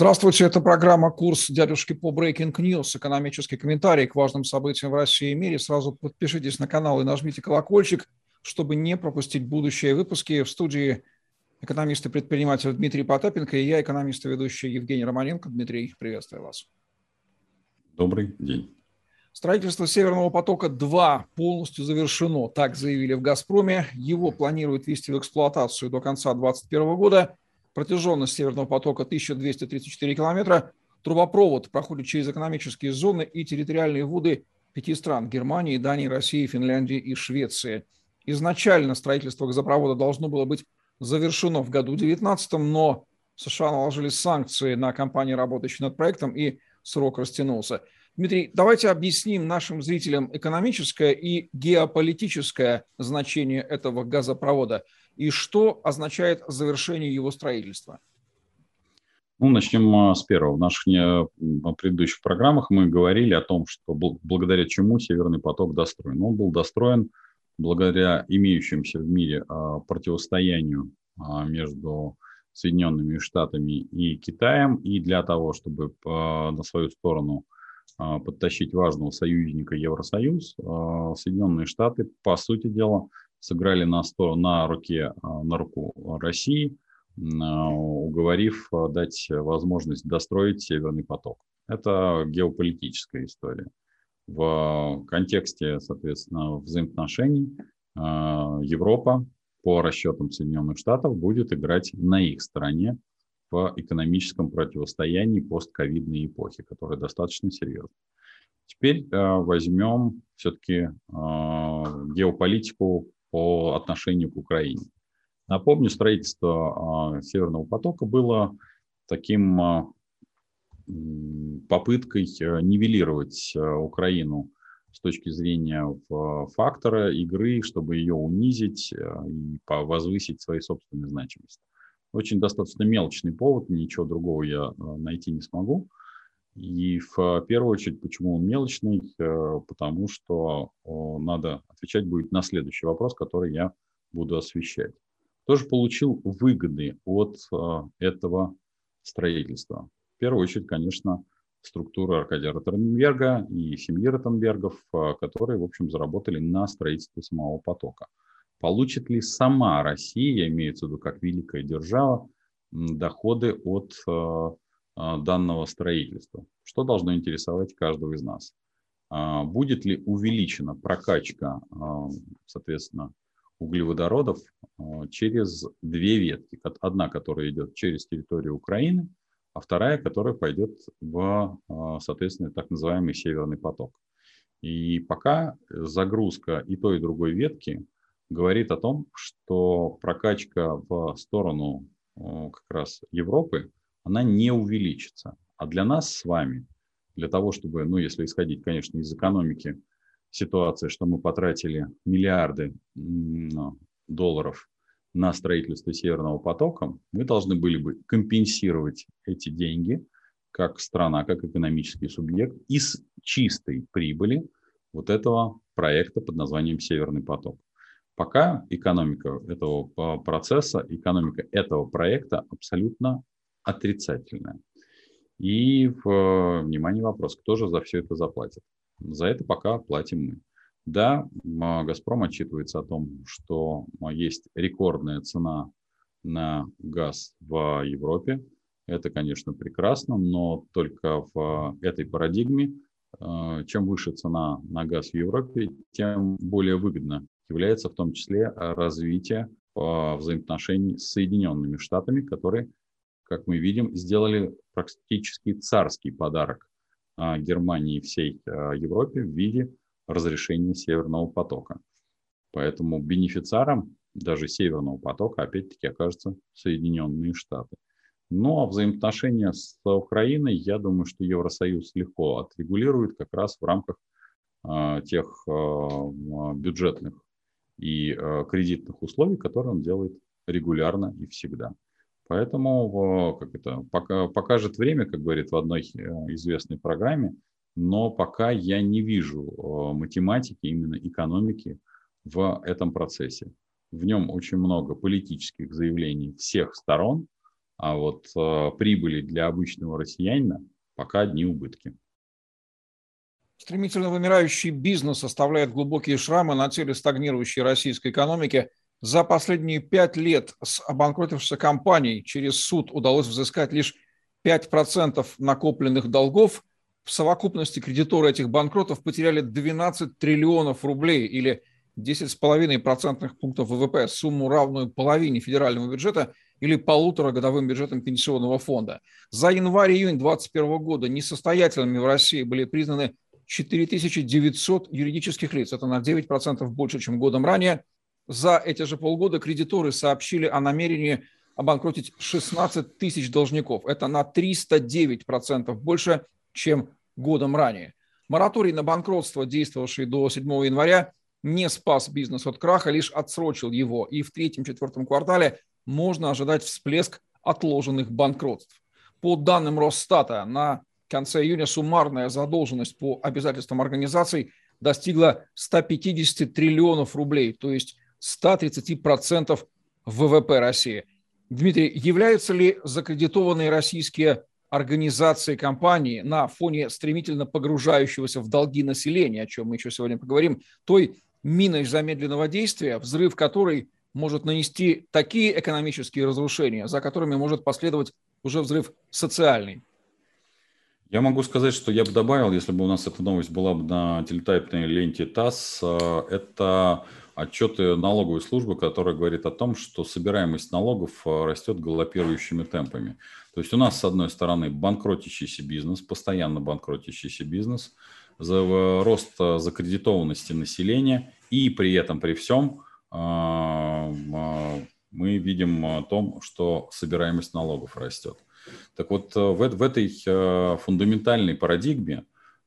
Здравствуйте, это программа «Курс дядюшки по Breaking News», экономический комментарий к важным событиям в России и мире. Сразу подпишитесь на канал и нажмите колокольчик, чтобы не пропустить будущие выпуски. В студии экономист и предприниматель Дмитрий Потапенко и я, экономист и ведущий Евгений Романенко. Дмитрий, приветствую вас. Добрый день. Строительство Северного потока-2 полностью завершено, так заявили в «Газпроме». Его планируют ввести в эксплуатацию до конца 2021 года. Протяженность Северного потока 1234 километра. Трубопровод проходит через экономические зоны и территориальные воды пяти стран – Германии, Дании, России, Финляндии и Швеции. Изначально строительство газопровода должно было быть завершено в году 2019, но США наложили санкции на компании, работающие над проектом, и срок растянулся. Дмитрий, давайте объясним нашим зрителям экономическое и геополитическое значение этого газопровода – и что означает завершение его строительства? Ну, начнем а, с первого. В наших предыдущих программах мы говорили о том, что благодаря чему Северный поток достроен. Он был достроен благодаря имеющимся в мире а, противостоянию а, между Соединенными Штатами и Китаем, и для того, чтобы на свою сторону подтащить важного союзника Евросоюз, Соединенные Штаты, по сути дела, сыграли на, сто, на, руке, а, на руку России, а, уговорив а, дать возможность достроить Северный поток. Это геополитическая история. В контексте, соответственно, взаимоотношений Европа по расчетам Соединенных Штатов будет играть на их стороне в экономическом противостоянии постковидной эпохи, которая достаточно серьезна. Теперь возьмем все-таки геополитику по отношению к Украине. Напомню, строительство а, Северного потока было таким а, попыткой а, нивелировать Украину с точки зрения фактора игры, чтобы ее унизить и возвысить свои собственные значимости. Очень достаточно мелочный повод, ничего другого я найти не смогу. И в первую очередь, почему он мелочный? Э, потому что надо отвечать будет на следующий вопрос, который я буду освещать. Тоже получил выгоды от э, этого строительства. В первую очередь, конечно, структура Аркадия Ротенберга и семьи Ротенбергов, э, которые, в общем, заработали на строительстве самого потока. Получит ли сама Россия, имеется в виду как великая держава, доходы от данного строительства. Что должно интересовать каждого из нас? А, будет ли увеличена прокачка, а, соответственно, углеводородов через две ветки. Одна, которая идет через территорию Украины, а вторая, которая пойдет в, соответственно, так называемый Северный поток. И пока загрузка и той, и другой ветки говорит о том, что прокачка в сторону как раз Европы она не увеличится. А для нас с вами, для того, чтобы, ну, если исходить, конечно, из экономики, ситуация, что мы потратили миллиарды долларов на строительство Северного потока, мы должны были бы компенсировать эти деньги как страна, как экономический субъект из чистой прибыли вот этого проекта под названием Северный поток. Пока экономика этого процесса, экономика этого проекта абсолютно отрицательное. И, в, внимание, вопрос, кто же за все это заплатит? За это пока платим мы. Да, «Газпром» отчитывается о том, что есть рекордная цена на газ в Европе. Это, конечно, прекрасно, но только в этой парадигме, э, чем выше цена на газ в Европе, тем более выгодно является в том числе развитие взаимоотношений с Соединенными Штатами, которые как мы видим, сделали практически царский подарок а, Германии и всей а, Европе в виде разрешения Северного потока. Поэтому бенефициаром даже Северного потока опять-таки окажутся Соединенные Штаты. Но взаимоотношения с Украиной, я думаю, что Евросоюз легко отрегулирует как раз в рамках э, тех э, бюджетных и э, кредитных условий, которые он делает регулярно и всегда. Поэтому как это, пока, покажет время, как говорит в одной э, известной программе, но пока я не вижу э, математики, именно экономики в этом процессе. В нем очень много политических заявлений всех сторон А вот э, прибыли для обычного россиянина пока одни убытки. Стремительно вымирающий бизнес оставляет глубокие шрамы на теле стагнирующей российской экономики. За последние пять лет с обанкротившихся компаний через суд удалось взыскать лишь 5% накопленных долгов. В совокупности кредиторы этих банкротов потеряли 12 триллионов рублей или 10,5% пунктов ВВП, сумму равную половине федерального бюджета или полутора годовым бюджетом пенсионного фонда. За январь-июнь 2021 года несостоятельными в России были признаны 4900 юридических лиц. Это на 9% больше, чем годом ранее. За эти же полгода кредиторы сообщили о намерении обанкротить 16 тысяч должников. Это на 309% больше, чем годом ранее. Мораторий на банкротство, действовавший до 7 января, не спас бизнес от краха, лишь отсрочил его. И в третьем-четвертом квартале можно ожидать всплеск отложенных банкротств. По данным Росстата, на конце июня суммарная задолженность по обязательствам организаций достигла 150 триллионов рублей, то есть 130% ВВП России. Дмитрий, являются ли закредитованные российские организации компании на фоне стремительно погружающегося в долги населения, о чем мы еще сегодня поговорим, той миной замедленного действия, взрыв которой может нанести такие экономические разрушения, за которыми может последовать уже взрыв социальный. Я могу сказать, что я бы добавил, если бы у нас эта новость была бы на телетайпной ленте ТАСС, э, это отчеты налоговой службы, которая говорит о том, что собираемость налогов э, растет галопирующими темпами. То есть у нас, с одной стороны, банкротящийся бизнес, постоянно банкротящийся бизнес, за э, рост закредитованности населения, и при этом, при всем, мы видим о том, что собираемость налогов растет. Так вот, э, в, в этой э, фундаментальной парадигме э,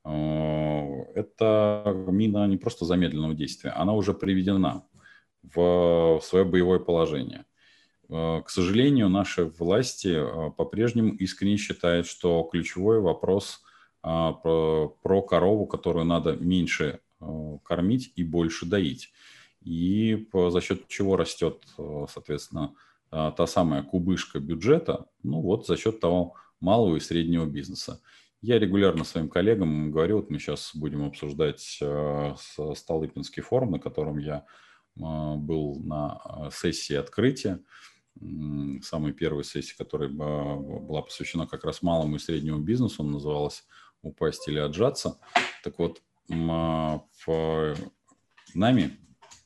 это мина не просто замедленного действия, она уже приведена в свое боевое положение. К сожалению, наши власти по-прежнему искренне считают, что ключевой вопрос про, про корову, которую надо меньше кормить и больше доить. И за счет чего растет, соответственно, та самая кубышка бюджета, ну вот за счет того малого и среднего бизнеса. Я регулярно своим коллегам говорю, вот мы сейчас будем обсуждать э, Столыпинский форум, на котором я а, был на сессии открытия, самой первой сессии, которая была посвящена как раз малому и среднему бизнесу, он называлась «Упасть или отжаться». Так вот, в нами,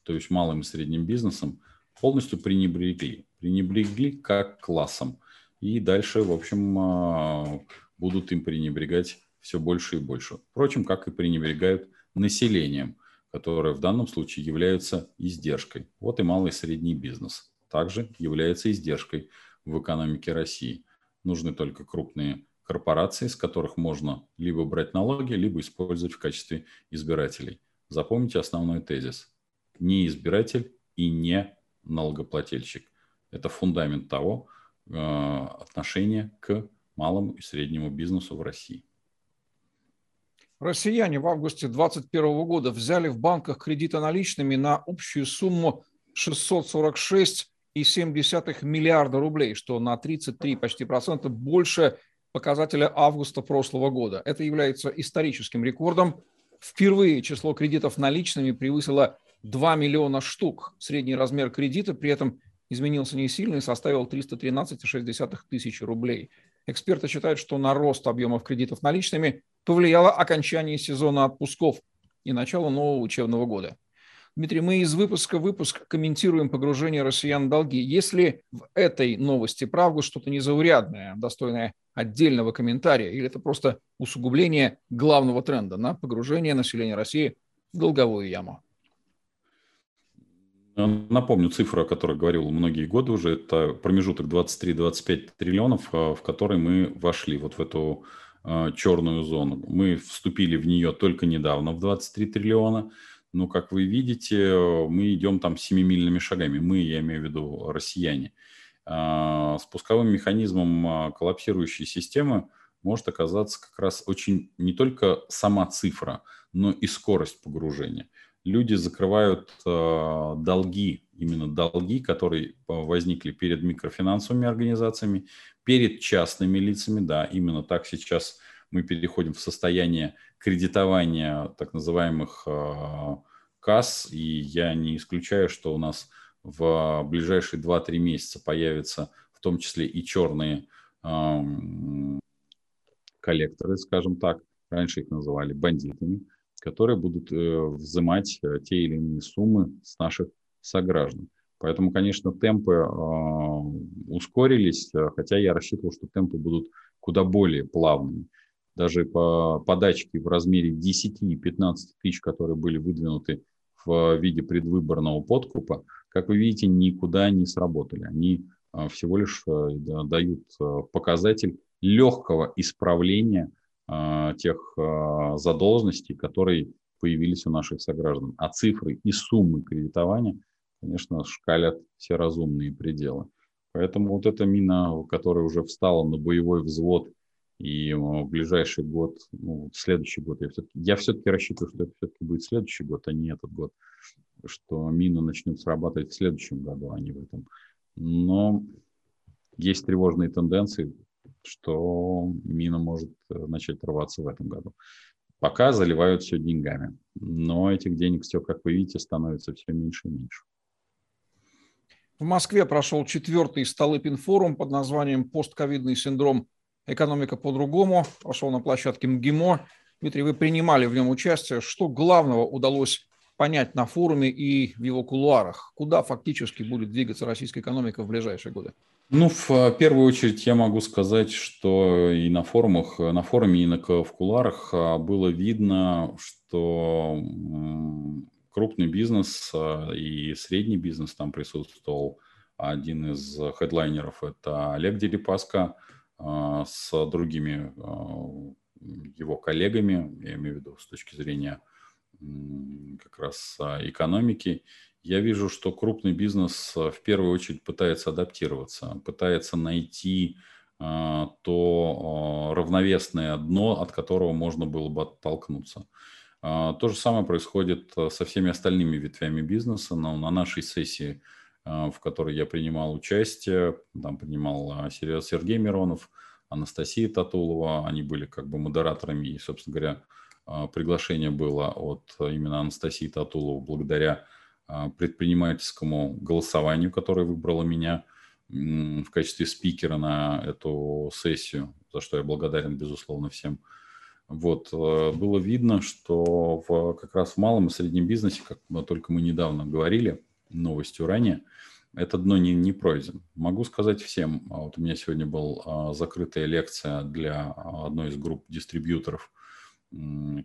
то есть малым и средним бизнесом, полностью пренебрегли пренебрегли как классом. И дальше, в общем, будут им пренебрегать все больше и больше. Впрочем, как и пренебрегают населением, которое в данном случае является издержкой. Вот и малый и средний бизнес также является издержкой в экономике России. Нужны только крупные корпорации, с которых можно либо брать налоги, либо использовать в качестве избирателей. Запомните основной тезис. Не избиратель и не налогоплательщик. Это фундамент того э, отношения к малому и среднему бизнесу в России. Россияне в августе 2021 года взяли в банках кредиты наличными на общую сумму 646,7 миллиарда рублей, что на 33 почти процента больше показателя августа прошлого года. Это является историческим рекордом. Впервые число кредитов наличными превысило 2 миллиона штук. Средний размер кредита при этом изменился не сильно и составил 313,6 тысячи рублей. Эксперты считают, что на рост объемов кредитов наличными повлияло окончание сезона отпусков и начало нового учебного года. Дмитрий, мы из выпуска в выпуск комментируем погружение россиян в долги. Если в этой новости правда что-то незаурядное, достойное отдельного комментария, или это просто усугубление главного тренда на погружение населения России в долговую яму? Напомню цифру, о которой говорил многие годы уже, это промежуток 23-25 триллионов, а, в который мы вошли вот в эту а, черную зону. Мы вступили в нее только недавно, в 23 триллиона, но, как вы видите, мы идем там семимильными шагами. Мы, я имею в виду россияне. А, спусковым механизмом коллапсирующей системы может оказаться как раз очень не только сама цифра, но и скорость погружения люди закрывают э, долги именно долги, которые возникли перед микрофинансовыми организациями, перед частными лицами, да, именно так сейчас мы переходим в состояние кредитования так называемых э, касс, и я не исключаю, что у нас в ближайшие 2-3 месяца появятся в том числе и черные э, коллекторы, скажем так, раньше их называли бандитами, которые будут э, взимать э, те или иные суммы с наших сограждан. Поэтому, конечно, темпы э, ускорились, хотя я рассчитывал, что темпы будут куда более плавными. Даже по подачке в размере 10-15 тысяч, которые были выдвинуты в виде предвыборного подкупа, как вы видите, никуда не сработали. Они всего лишь дают показатель легкого исправления тех задолженностей, которые появились у наших сограждан. А цифры и суммы кредитования – конечно, шкалят все разумные пределы. Поэтому вот эта мина, которая уже встала на боевой взвод, и в ближайший год, ну, следующий год, я все-таки, я все-таки рассчитываю, что это все-таки будет следующий год, а не этот год, что мина начнет срабатывать в следующем году, а не в этом. Но есть тревожные тенденции, что мина может э, начать рваться в этом году. Пока заливают все деньгами, но этих денег все, как вы видите, становится все меньше и меньше. В Москве прошел четвертый Столыпин форум под названием «Постковидный синдром. Экономика по-другому». Прошел на площадке МГИМО. Дмитрий, вы принимали в нем участие. Что главного удалось понять на форуме и в его кулуарах? Куда фактически будет двигаться российская экономика в ближайшие годы? Ну, в э, первую очередь я могу сказать, что и на форумах, на форуме, и на, в кулуарах э, было видно, что крупный бизнес и средний бизнес там присутствовал. Один из хедлайнеров – это Олег Дерипаска с другими его коллегами, я имею в виду с точки зрения как раз экономики. Я вижу, что крупный бизнес в первую очередь пытается адаптироваться, пытается найти то равновесное дно, от которого можно было бы оттолкнуться. То же самое происходит э, со всеми остальными ветвями бизнеса. Но на нашей сессии, в которой я принимал участие, там принимал Сергей Миронов, Анастасия Татулова, они были как бы модераторами, и, собственно говоря, приглашение было от именно Анастасии Татуловой благодаря предпринимательскому голосованию, которое выбрало меня в качестве спикера на эту сессию, за что я благодарен, безусловно, всем вот, э, было видно, что в, как раз в малом и среднем бизнесе, как только мы недавно говорили, новостью ранее, это дно не, не пройден. Могу сказать всем, а вот у меня сегодня была закрытая лекция для одной из групп дистрибьюторов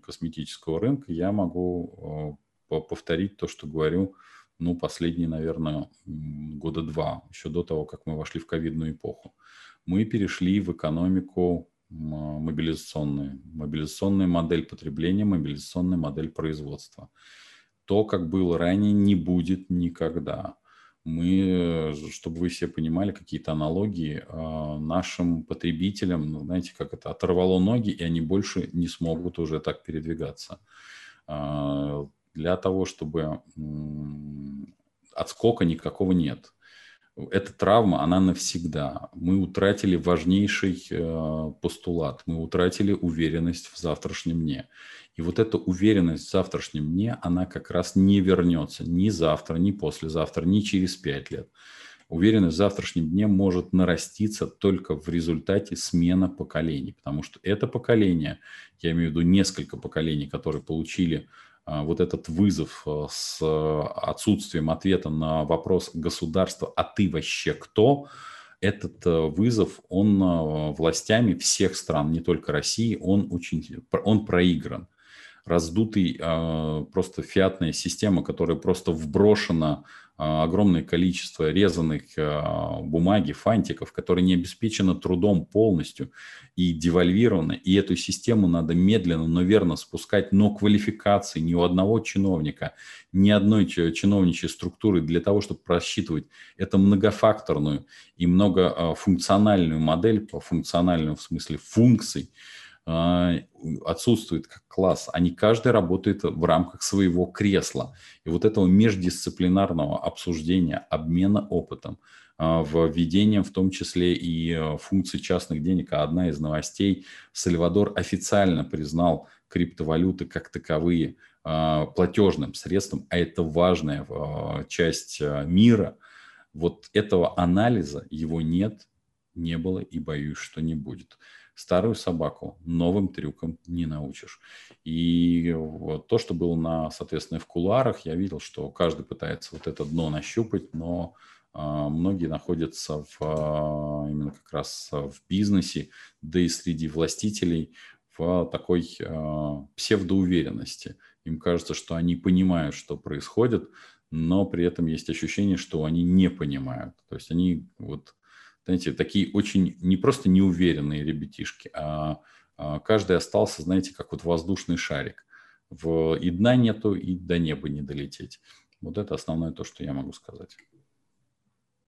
косметического рынка, я могу повторить то, что говорю, ну, последние, наверное, года два, еще до того, как мы вошли в ковидную эпоху. Мы перешли в экономику мобилизационные. Мобилизационная модель потребления, мобилизационная модель производства. То, как было ранее, не будет никогда. Мы, чтобы вы все понимали какие-то аналогии, а, нашим потребителям, ну, знаете, как это, оторвало ноги, и они больше не смогут уже так передвигаться. Для того, чтобы отскока никакого нет эта травма, она навсегда. Мы утратили важнейший э, постулат, мы утратили уверенность в завтрашнем дне. И вот эта уверенность в завтрашнем дне, она как раз не вернется ни завтра, ни послезавтра, ни через пять лет. Уверенность в завтрашнем дне может нараститься только в результате смены поколений, потому что это поколение, я имею в виду несколько поколений, которые получили вот этот вызов а, с отсутствием ответа на вопрос государства «А ты вообще кто?», этот а, вызов, он властями всех стран, не только России, он очень, он проигран. Раздутый просто фиатная система, которая просто вброшена а, огромное количество резаных а, бумаги, фантиков, которые не обеспечены трудом полностью и девальвированы. И эту систему надо медленно, но верно спускать, но квалификации ни у одного чиновника, ни одной чиновничьей структуры для того, чтобы просчитывать это многофакторную и многофункциональную модель, по функциональному в смысле функций, а, отсутствует как класс. Они каждый работает в рамках своего кресла. И вот этого междисциплинарного обсуждения, обмена опытом, а, введением в том числе и э, функций частных денег. А одна из новостей, Сальвадор официально признал криптовалюты как таковые а, платежным средством, а это важная часть мира. Вот этого анализа его нет, не было и боюсь, что не будет. Старую собаку новым трюкам не научишь. И вот то, что было на, соответственно, в кулуарах, я видел, что каждый пытается вот это дно нащупать, но а, многие находятся в, а, именно как раз в бизнесе, да и среди властителей в такой а, псевдоуверенности. Им кажется, что они понимают, что происходит, но при этом есть ощущение, что они не понимают. То есть они вот знаете, такие очень не просто неуверенные ребятишки, а, а каждый остался, знаете, как вот воздушный шарик. В, и дна нету, и до неба не долететь. Вот это основное то, что я могу сказать.